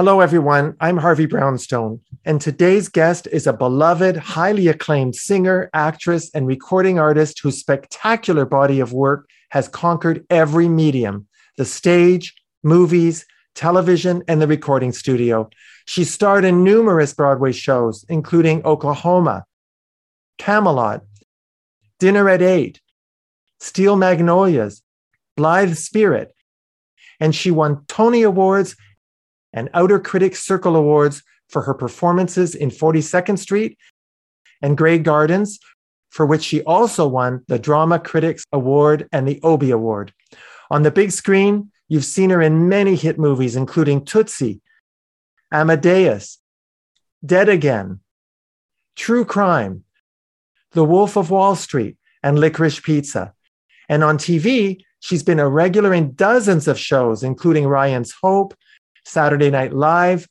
Hello, everyone. I'm Harvey Brownstone, and today's guest is a beloved, highly acclaimed singer, actress, and recording artist whose spectacular body of work has conquered every medium the stage, movies, television, and the recording studio. She starred in numerous Broadway shows, including Oklahoma, Camelot, Dinner at Eight, Steel Magnolias, Blithe Spirit, and she won Tony Awards and Outer Critics Circle Awards for her performances in 42nd Street and Grey Gardens, for which she also won the Drama Critics Award and the Obie Award. On the big screen, you've seen her in many hit movies, including Tootsie, Amadeus, Dead Again, True Crime, The Wolf of Wall Street, and Licorice Pizza. And on TV, she's been a regular in dozens of shows, including Ryan's Hope, Saturday Night Live,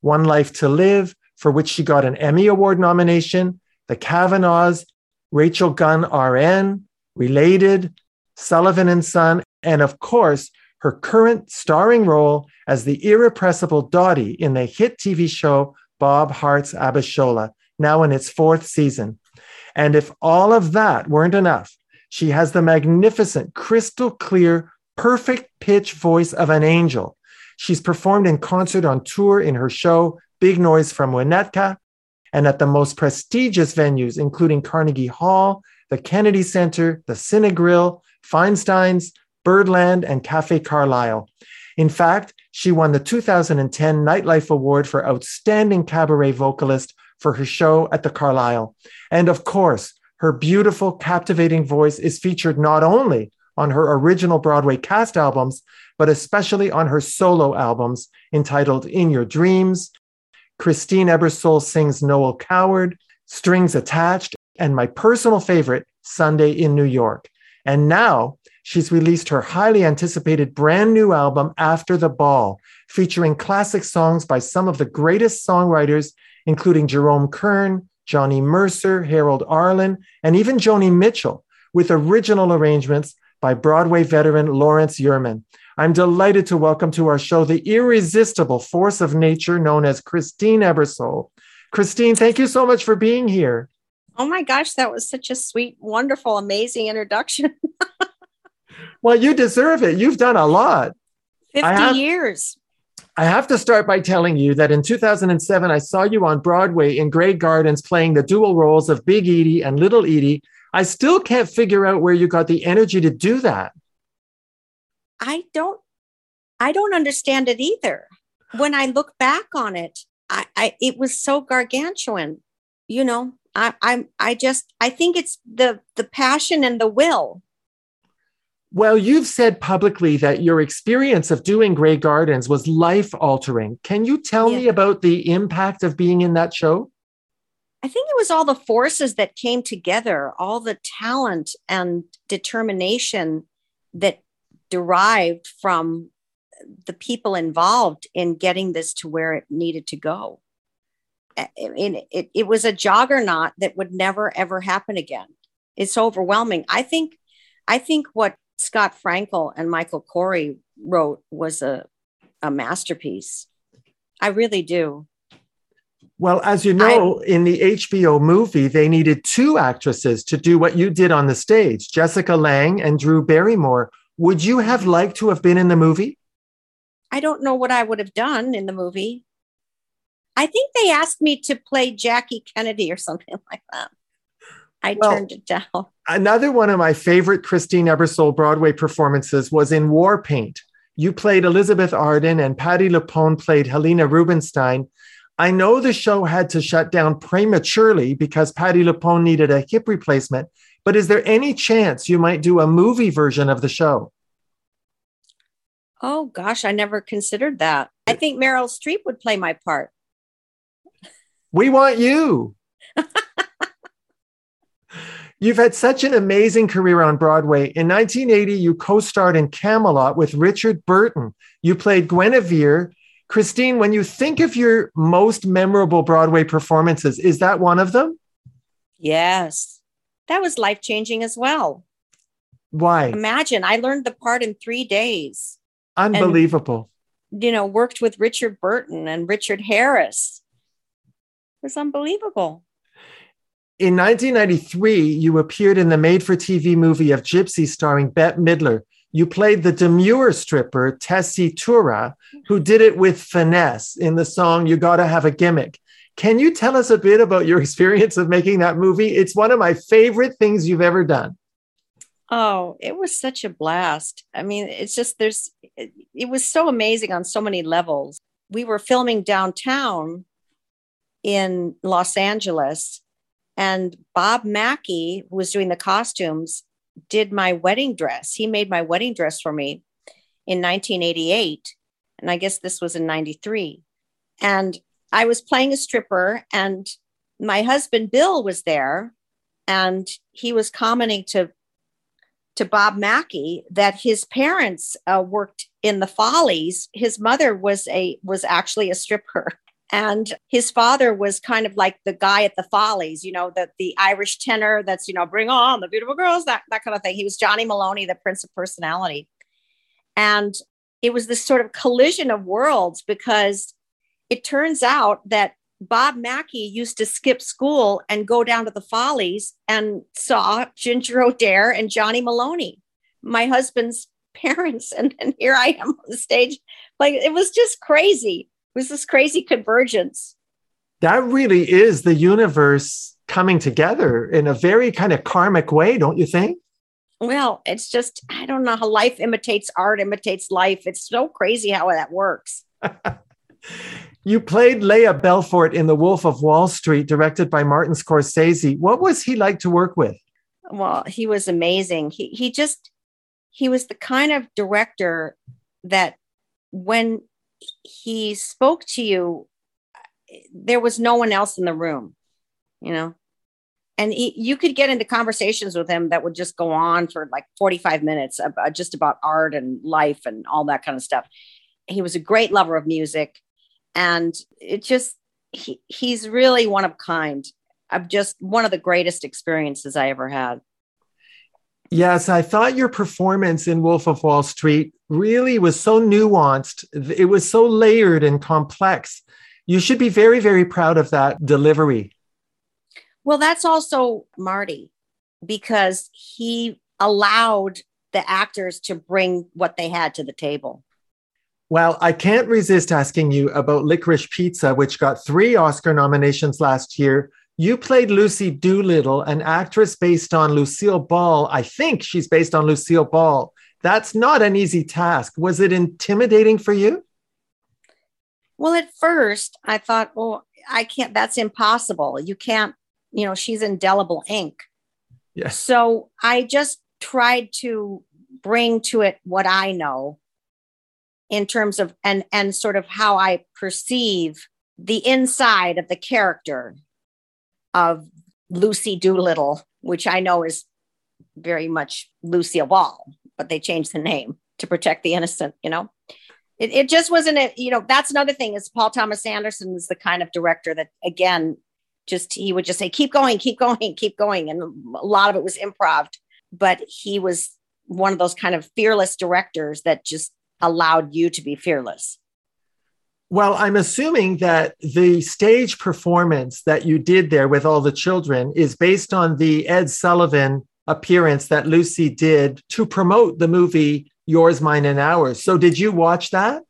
One Life to Live, for which she got an Emmy Award nomination, The Cavanaughs, Rachel Gunn RN, Related, Sullivan and Son, and of course, her current starring role as the irrepressible Dottie in the hit TV show Bob Hearts Abishola, now in its fourth season. And if all of that weren't enough, she has the magnificent, crystal clear, perfect pitch voice of an angel She's performed in concert on tour in her show, Big Noise from Winnetka, and at the most prestigious venues, including Carnegie Hall, the Kennedy Center, the Cinegrill, Feinstein's, Birdland, and Cafe Carlyle. In fact, she won the 2010 Nightlife Award for Outstanding Cabaret Vocalist for her show at the Carlyle. And of course, her beautiful, captivating voice is featured not only on her original Broadway cast albums, but especially on her solo albums entitled In Your Dreams. Christine Ebersole sings Noel Coward, Strings Attached, and my personal favorite, Sunday in New York. And now she's released her highly anticipated brand new album, After the Ball, featuring classic songs by some of the greatest songwriters, including Jerome Kern, Johnny Mercer, Harold Arlen, and even Joni Mitchell, with original arrangements by Broadway veteran Lawrence Yurman. I'm delighted to welcome to our show the irresistible force of nature known as Christine Ebersole. Christine, thank you so much for being here. Oh my gosh, that was such a sweet, wonderful, amazing introduction. well, you deserve it. You've done a lot. 50 have, years. I have to start by telling you that in 2007, I saw you on Broadway in Grey Gardens playing the dual roles of Big Edie and Little Edie. I still can't figure out where you got the energy to do that. I don't I don't understand it either. When I look back on it, I, I it was so gargantuan. You know, I I I just I think it's the the passion and the will. Well, you've said publicly that your experience of doing Grey Gardens was life altering. Can you tell yeah. me about the impact of being in that show? I think it was all the forces that came together, all the talent and determination that derived from the people involved in getting this to where it needed to go. It, it, it was a juggernaut that would never ever happen again. It's overwhelming. I think I think what Scott Frankel and Michael Korie wrote was a, a masterpiece. I really do. Well, as you know, I, in the HBO movie, they needed two actresses to do what you did on the stage Jessica Lange and Drew Barrymore. Would you have liked to have been in the movie? I don't know what I would have done in the movie. I think they asked me to play Jackie Kennedy or something like that. I well, turned it down. Another one of my favorite Christine Ebersole Broadway performances was in War Paint. You played Elizabeth Arden and Patti LuPone played Helena Rubinstein. I know the show had to shut down prematurely because Patti LuPone needed a hip replacement, but is there any chance you might do a movie version of the show? Oh gosh, I never considered that. I think Meryl Streep would play my part. We want you. You've had such an amazing career on Broadway. In 1980, you co starred in Camelot with Richard Burton. You played Guinevere. Christine, when you think of your most memorable Broadway performances, is that one of them? Yes that was life changing as well. Why? Imagine I learned the part in three days. Unbelievable. you know, worked with Richard Burton and Richard Harris. It was unbelievable. In 1993, you appeared in the made for TV movie of Gypsy starring Bette Midler. You played the demure stripper, Tessie Tura, who mm-hmm. did it with finesse in the song You Gotta Have a Gimmick. Can you tell us a bit about your experience of making that movie? It's one of my favorite things you've ever done. Oh, it was such a blast. I mean, it's just there's it, it, was so amazing on so many levels. We were filming downtown in Los Angeles and Bob Mackie, who was doing the costumes, did my wedding dress. He made my wedding dress for me in 1988 and I guess this was in 93. And I was playing a stripper and my husband Bill was there and he was commenting to to Bob Mackie that his parents uh, worked in the Follies. His mother was a was actually a stripper, and his father was kind of like the guy at the Follies, you know, the the Irish tenor that's you know bring on the beautiful girls, that that kind of thing. He was Johnny Moloney, the Prince of Personality, and it was this sort of collision of worlds because it turns out that Bob Mackie used to skip school and go down to the Follies and saw Ginger O'Dare and Johnny Moloney, my husband's parents. And then here I am on the stage. Like it was just crazy. It was this crazy convergence. That really is the universe coming together in a very kind of karmic way, don't you think? Well, it's just, I don't know how life imitates art, imitates life. It's so crazy how that works. You played Leah Belfort in The Wolf of Wall Street, directed by Martin Scorsese. What was he like to work with? Well, he was amazing. He he just he was the kind of director that when he spoke to you, there was no one else in the room, you know. And he, you could get into conversations with him that would just go on for like 45 minutes, about, just about art and life and all that kind of stuff. He was a great lover of music and it just he, he's really one of kind. I've just one of the greatest experiences i ever had. Yes i thought your performance in wolf of wall street really was so nuanced. It was so layered and complex. You should be very very proud of that delivery. Well that's also marty because he allowed the actors to bring what they had to the table well, I can't resist asking you about Licorice Pizza, which got three Oscar nominations last year. You played Lucy Doolittle, an actress based on Lucille Ball. I think she's based on Lucille Ball. That's not an easy task. Was it intimidating for you? Well, at first, I thought, well, I can't, that's impossible. You can't, you know, she's indelible ink. Yes. So I just tried to bring to it what I know in terms of and and sort of how I perceive the inside of the character of Lucy Doolittle, which I know is very much Lucille Ball, but they changed the name to protect the innocent, you know. It, it just wasn't a, you know, that's another thing is Paul Thomas Anderson is the kind of director that again, just he would just say, keep going, keep going, keep going. And a lot of it was improv, but he was one of those kind of fearless directors that just allowed you to be fearless? Well, I'm assuming that the stage performance that you did there with all the children is based on the Ed Sullivan appearance that Lucy did to promote the movie Yours, Mine, and Ours. So, did you watch that?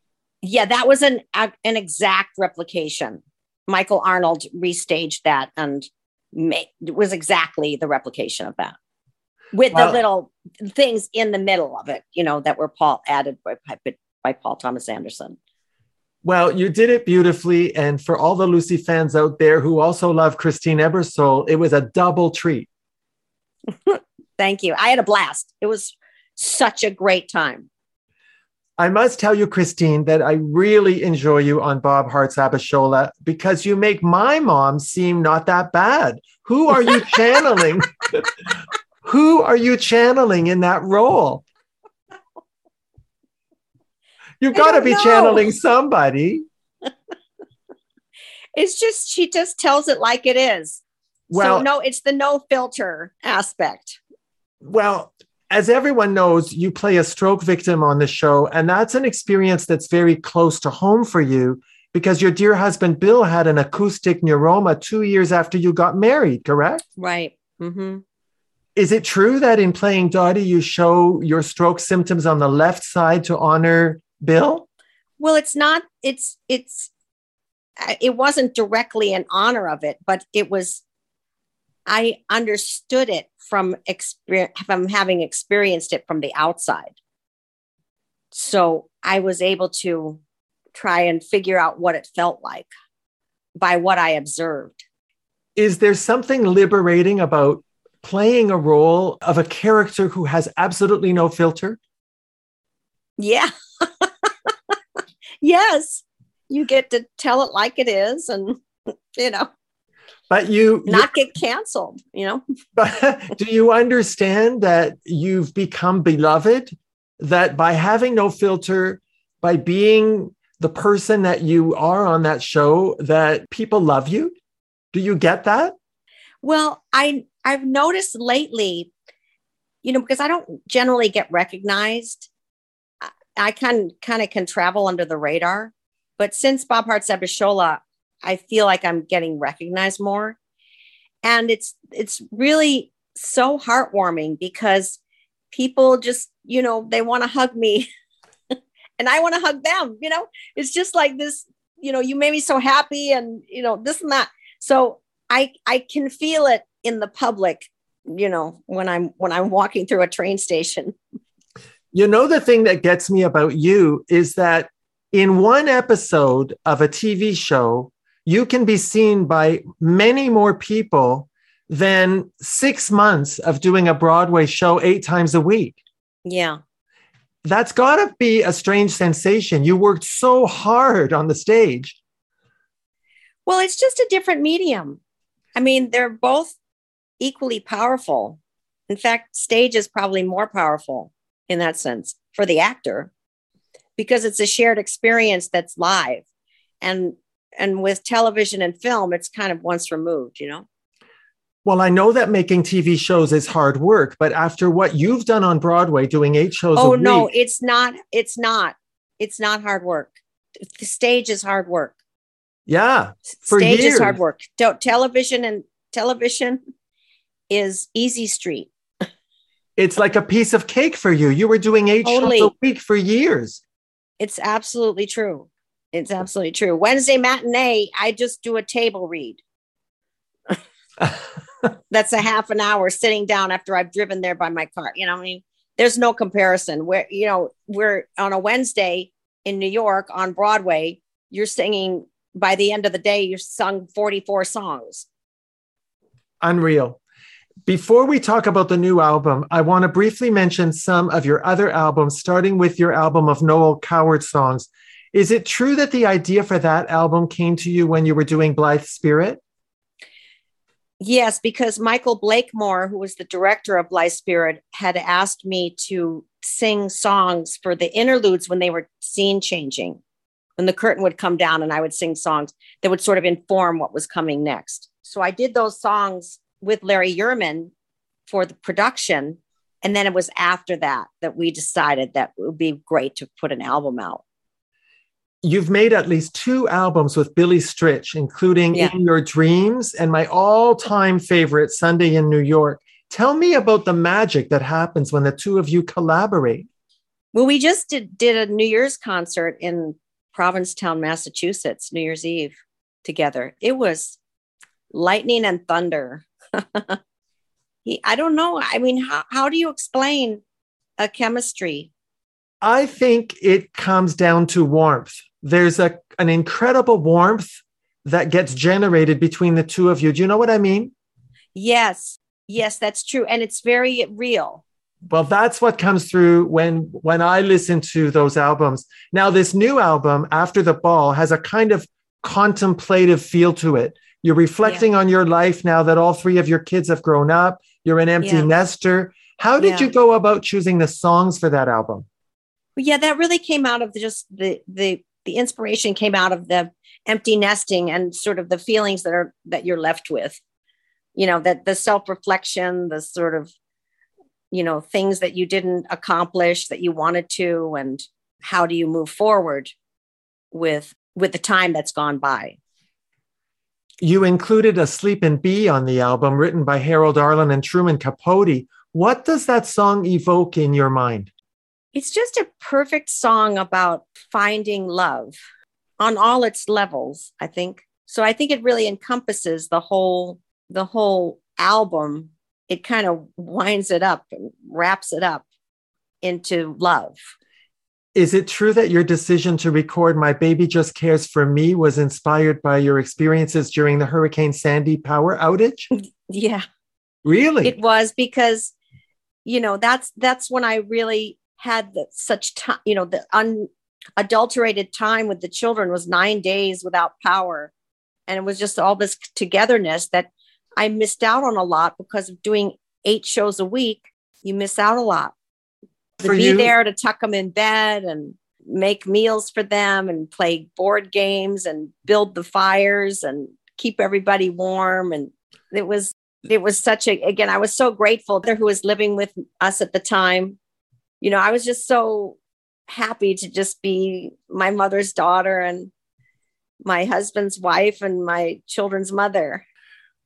Yeah, that was an an exact replication. Michael Arnold restaged that and it was exactly the replication of that with the little things in the middle of it, you know, that were Paul added by, by, by Paul Thomas Anderson. Well, you did it beautifully. And for all the Lucy fans out there who also love Christine Ebersole, it was a double treat. Thank you. I had a blast. It was such a great time. I must tell you, Christine, that I really enjoy you on Bob Hearts Abishola because you make my mom seem not that bad. Who are you channeling? Who are you channeling in that role? You've got to be know. channeling somebody. it's just, she just tells it like it is. Well, so no, it's the no filter aspect. Well, as everyone knows, you play a stroke victim on the show, and that's an experience that's very close to home for you because your dear husband Bill had an acoustic neuroma two years after you got married, correct? Right. Mm-hmm. Is it true that in playing Dottie, you show your stroke symptoms on the left side to honor Bill? Well, it's not, it's, it's, uh, it wasn't directly in honor of it, but it was, I understood it from experience, from having experienced it from the outside. So I was able to try and figure out what it felt like by what I observed. Is there something liberating about playing a role of a character who has absolutely no filter? Yeah. yes. You get to tell it like it is and, you know, but you not get canceled, you know. But do you understand that you've become beloved? That by having no filter, by being the person that you are on that show, that people love you? Do you get that? Well, I I've noticed lately, you know, because I don't generally get recognized. I can kind of can travel under the radar, but since Bob Hearts Abishola, I feel like I'm getting recognized more, and it's it's really so heartwarming because people just you know they want to hug me, and I want to hug them. You know, it's just like this. You know, you made me so happy, and you know this and that. So I I can feel it in the public, you know, when I'm when I'm walking through a train station. You know the thing that gets me about you is that in one episode of a TV show, you can be seen by many more people than 6 months of doing a Broadway show 8 times a week. Yeah. That's got to be a strange sensation. You worked so hard on the stage. Well, it's just a different medium. I mean, they're both equally powerful. In fact, stage is probably more powerful in that sense for the actor because it's a shared experience that's live. And and with television and film, it's kind of once removed, you know. Well, I know that making TV shows is hard work, but after what you've done on Broadway, doing eight shows. Oh no, it's not. It's not. It's not hard work. The stage is hard work. Yeah, stage years. is hard work. television and television is easy street. it's like a piece of cake for you. You were doing eight shows a week for years. It's absolutely true. It's absolutely true. Wednesday matinee, I just do a table read. That's a half an hour sitting down after I've driven there by my car. You know, I mean, there's no comparison. Where you know, we're on a Wednesday in New York on Broadway, you're singing by the end of the day, you've sung 44 songs. Unreal. Before we talk about the new album, I want to briefly mention some of your other albums, starting with your album of Noel Coward songs. Is it true that the idea for that album came to you when you were doing Blithe Spirit? Yes, because Michael Blakemore, who was the director of Blithe Spirit, had asked me to sing songs for the interludes when they were scene changing. When the curtain would come down and I would sing songs that would sort of inform what was coming next. So I did those songs with Larry Yurman for the production. And then it was after that that we decided that it would be great to put an album out. You've made at least two albums with Billy Stritch, including yeah. In Your Dreams and my all time favorite, Sunday in New York. Tell me about the magic that happens when the two of you collaborate. Well, we just did, did a New Year's concert in Provincetown, Massachusetts, New Year's Eve together. It was lightning and thunder. he, I don't know. I mean, how, how do you explain a chemistry? I think it comes down to warmth. There's a an incredible warmth that gets generated between the two of you. Do you know what I mean? Yes. Yes, that's true. And it's very real. Well, that's what comes through when when I listen to those albums. Now, this new album, After the Ball, has a kind of contemplative feel to it. You're reflecting yeah. on your life now that all three of your kids have grown up. You're an empty yeah. nester. How did yeah. you go about choosing the songs for that album? Well, yeah, that really came out of just the the the inspiration came out of the empty nesting and sort of the feelings that are that you're left with. You know, that the self-reflection, the sort of you know, things that you didn't accomplish that you wanted to, and how do you move forward with with the time that's gone by. You included a Sleepin' Bee on the album written by Harold Arlen and Truman Capote. What does that song evoke in your mind? It's just a perfect song about finding love on all its levels, I think. So I think it really encompasses the whole the whole album. It kind of winds it up and wraps it up into love. Is it true that your decision to record My Baby Just Cares for Me was inspired by your experiences during the Hurricane Sandy power outage? Yeah. Really? It was because you know, that's that's when I really had the, such time, you know, the unadulterated time with the children was 9 days without power. And it was just all this togetherness that I missed out on a lot because of doing 8 shows a week. You miss out a lot. To for be you, there to tuck them in bed and make meals for them and play board games and build the fires and keep everybody warm. And it was it was such a again i was so grateful there who was living with us at the time. You know i was just so happy to just be my mother's daughter and my husband's wife and my children's mother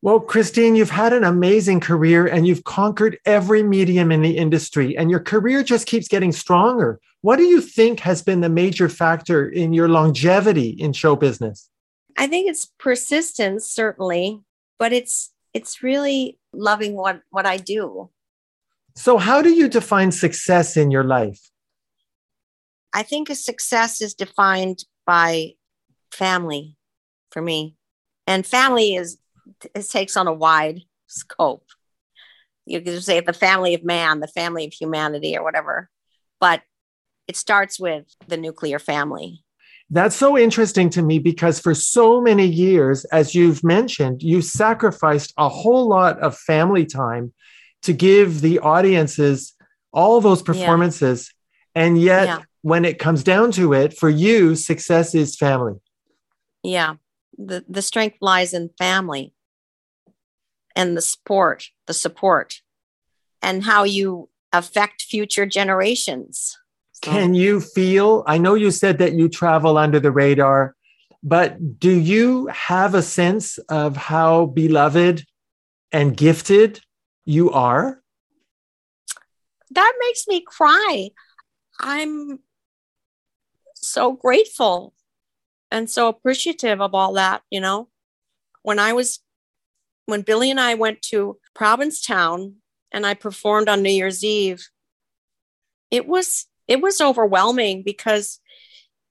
well, Christine, you've had an amazing career and you've conquered every medium in the industry, and your career just keeps getting stronger. What do you think has been the major factor in your longevity in show business? I think it's persistence, certainly, but it's it's really loving what what I do. So, how do you define success in your life? I think a success is defined by family for me. And family is it takes on a wide scope. You could say the family of man, the family of humanity, or whatever. But it starts with the nuclear family. That's so interesting to me because for so many years, as you've mentioned, you sacrificed a whole lot of family time to give the audiences all those performances. Yeah. And yet, yeah. when it comes down to it, for you, success is family. Yeah. The, the strength lies in family and the support, the support, and how you affect future generations. So. Can you feel? I know you said that you travel under the radar, but do you have a sense of how beloved and gifted you are? That makes me cry. I'm so grateful and so appreciative of all that, you know. When I was when Billy and I went to Provincetown and I performed on New Year's Eve, it was it was overwhelming because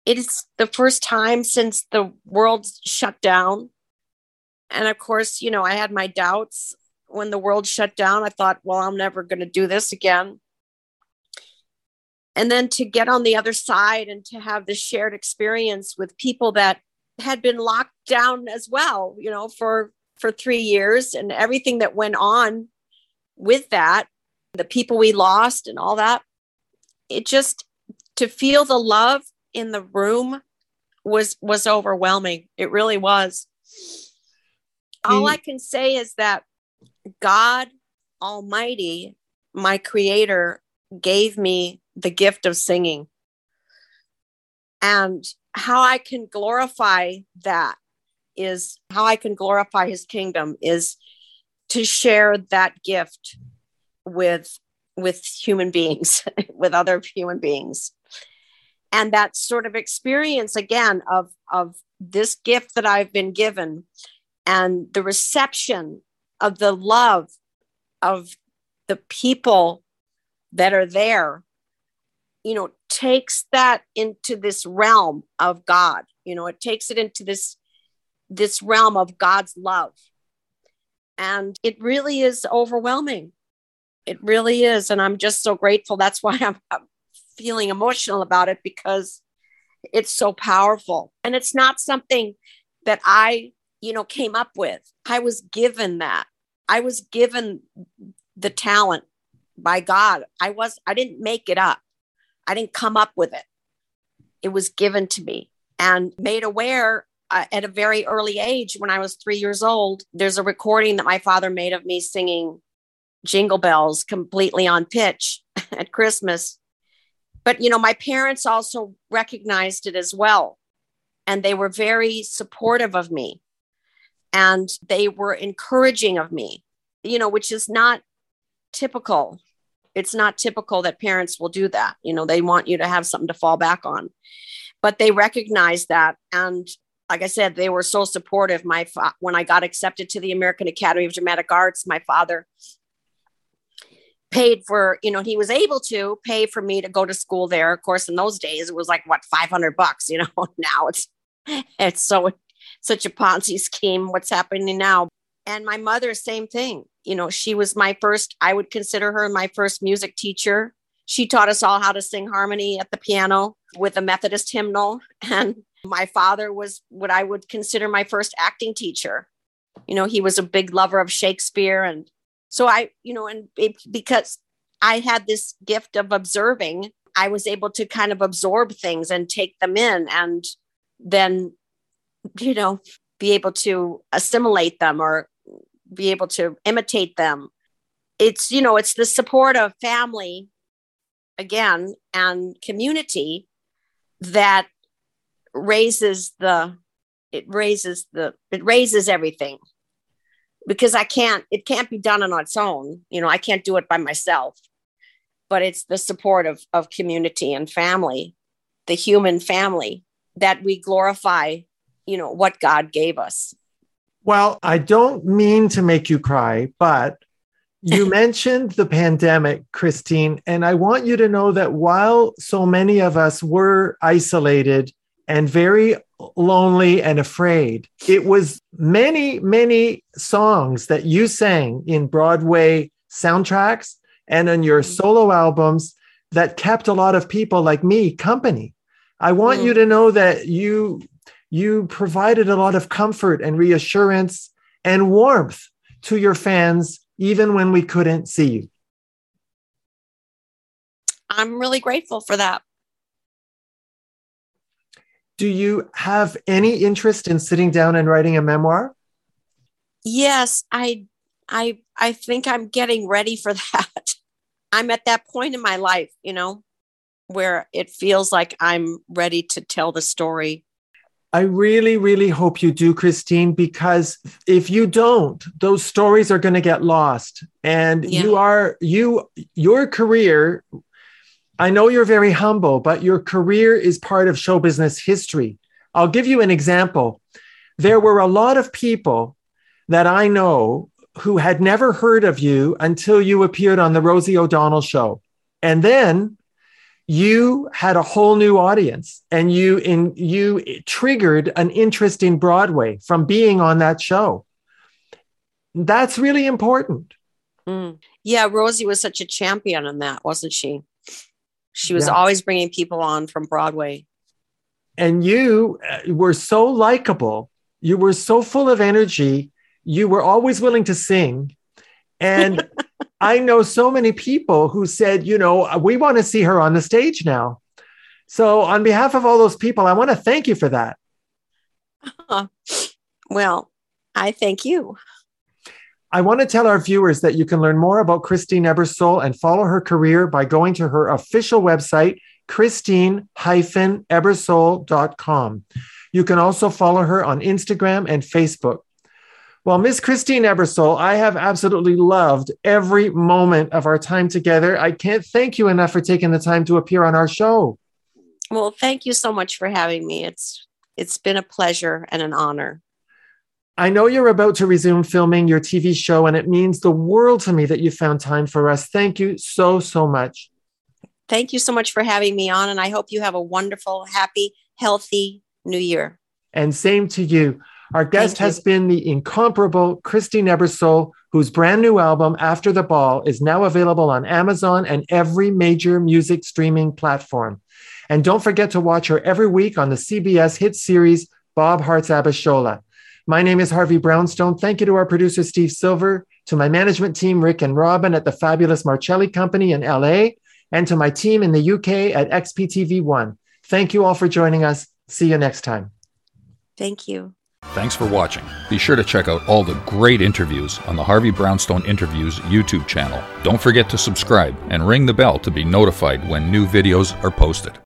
it is the first time since the world shut down. And of course, you know, I had my doubts when the world shut down. I thought, well, I'm never going to do this again. And then to get on the other side and to have this shared experience with people that had been locked down as well, you know, for for three years and everything that went on with that, the people we lost and all that, it just to feel the love in the room was was overwhelming. It really was. All mm. I can say is that God Almighty, my creator, gave me the gift of singing. And how I can glorify that is how I can glorify his kingdom is to share that gift with with human beings with other human beings. And that sort of experience again of of this gift that I've been given and the reception of the love of the people that are there you know takes that into this realm of god. You know it takes it into this this realm of God's love. And it really is overwhelming. It really is. And I'm just so grateful. That's why I'm, I'm feeling emotional about it because it's so powerful. And it's not something that I, you know, came up with. I was given that. I was given the talent by God. I was I didn't make it up. I didn't come up with it. It was given to me and made aware uh, at a very early age, when I was three years old, there's a recording that my father made of me singing jingle bells completely on pitch at Christmas. But, you know, my parents also recognized it as well. And they were very supportive of me and they were encouraging of me, you know, which is not typical. It's not typical that parents will do that. You know, they want you to have something to fall back on. But they recognized that. And like I said, they were so supportive. My fa- when I got accepted to the American Academy of Dramatic Arts, my father paid for, you know, he was able to pay for me to go to school there. Of course, in those days, it was like what 500 bucks. You know, now it's it's so such a Ponzi scheme. What's happening now? And my mother, same thing. You know, she was my first. I would consider her my first music teacher. She taught us all how to sing harmony at the piano with a Methodist hymnal, and my father was what I would consider my first acting teacher. You know, he was a big lover of Shakespeare. And so I, you know, and it, because I had this gift of observing, I was able to kind of absorb things and take them in and then, you know, be able to assimilate them or be able to imitate them. It's, you know, it's the support of family again and community that raises the it raises the it raises everything. Because i can't it can't be done on its own. You know i can't do it by myself. But it's the support of of community and family the human family that we glorify you know what god gave us. Well i don't mean to make you cry but you mentioned the pandemic, Christine, and I want you to know that while so many of us were isolated and very lonely and afraid. It was many, many songs that you sang in Broadway soundtracks and on your solo albums that kept a lot of people like me company. I want mm. you to know that you you provided a lot of comfort and reassurance and warmth to your fans even when we couldn't see you. I'm really grateful for that do you have any interest in sitting down and writing a memoir? Yes, I I I think I'm getting ready for that. I'm at that point in my life, you know, where it feels like I'm ready to tell the story. I really, really hope you do, Christine, because if you don't, those stories are going to get lost. And yeah. you are, you, your career I know you're very humble, but your career is part of show business history. I'll give you an example. There were a lot of people that I know who had never heard of you until you appeared on the Rosie O'Donnell show. And then you had a whole new audience and you in you triggered an interest in Broadway from being on that show. That's really important. Mm. Yeah, Rosie was such a champion in that, wasn't she? She was yeah. always bringing people on from Broadway. And you uh, were so likable. You were so full of energy. You were always willing to sing. And I know so many people who said, you know, we want to see her on the stage now. So, on behalf of all those people, I want to thank you for that. well, I thank you. I want to tell our viewers that you can learn more about Christine Ebersole and follow her career by going to her official website, christine-ebersole.com. You can also follow her on Instagram and Facebook. Well, Miss Christine Ebersole, I have absolutely loved every moment of our time together. I can't thank you enough for taking the time to appear on our show. Well, thank you so much for having me. It's it's been a pleasure and an honor. I know you're about to resume filming your TV show, and it means the world to me that you found time for us. Thank you so, so much. Thank you so much for having me on, and I hope you have a wonderful, happy, healthy new year. And same to you. Our guest has been the incomparable Christine Ebersole, whose brand new album, After the Ball, is now available on Amazon and every major music streaming platform. And don't forget to watch her every week on the CBS hit series Bob Hearts Abishola. My name is Harvey Brownstone. Thank you to our producer, Steve Silver, to my management team, Rick and Robin at the fabulous Marcelli Company in LA, and to my team in the UK at XPTV1. Thank you all for joining us. See you next time. Thank you. Thanks for watching. Be sure to check out all the great interviews on the Harvey Brownstone Interviews YouTube channel. Don't forget to subscribe and ring the bell to be notified when new videos are posted.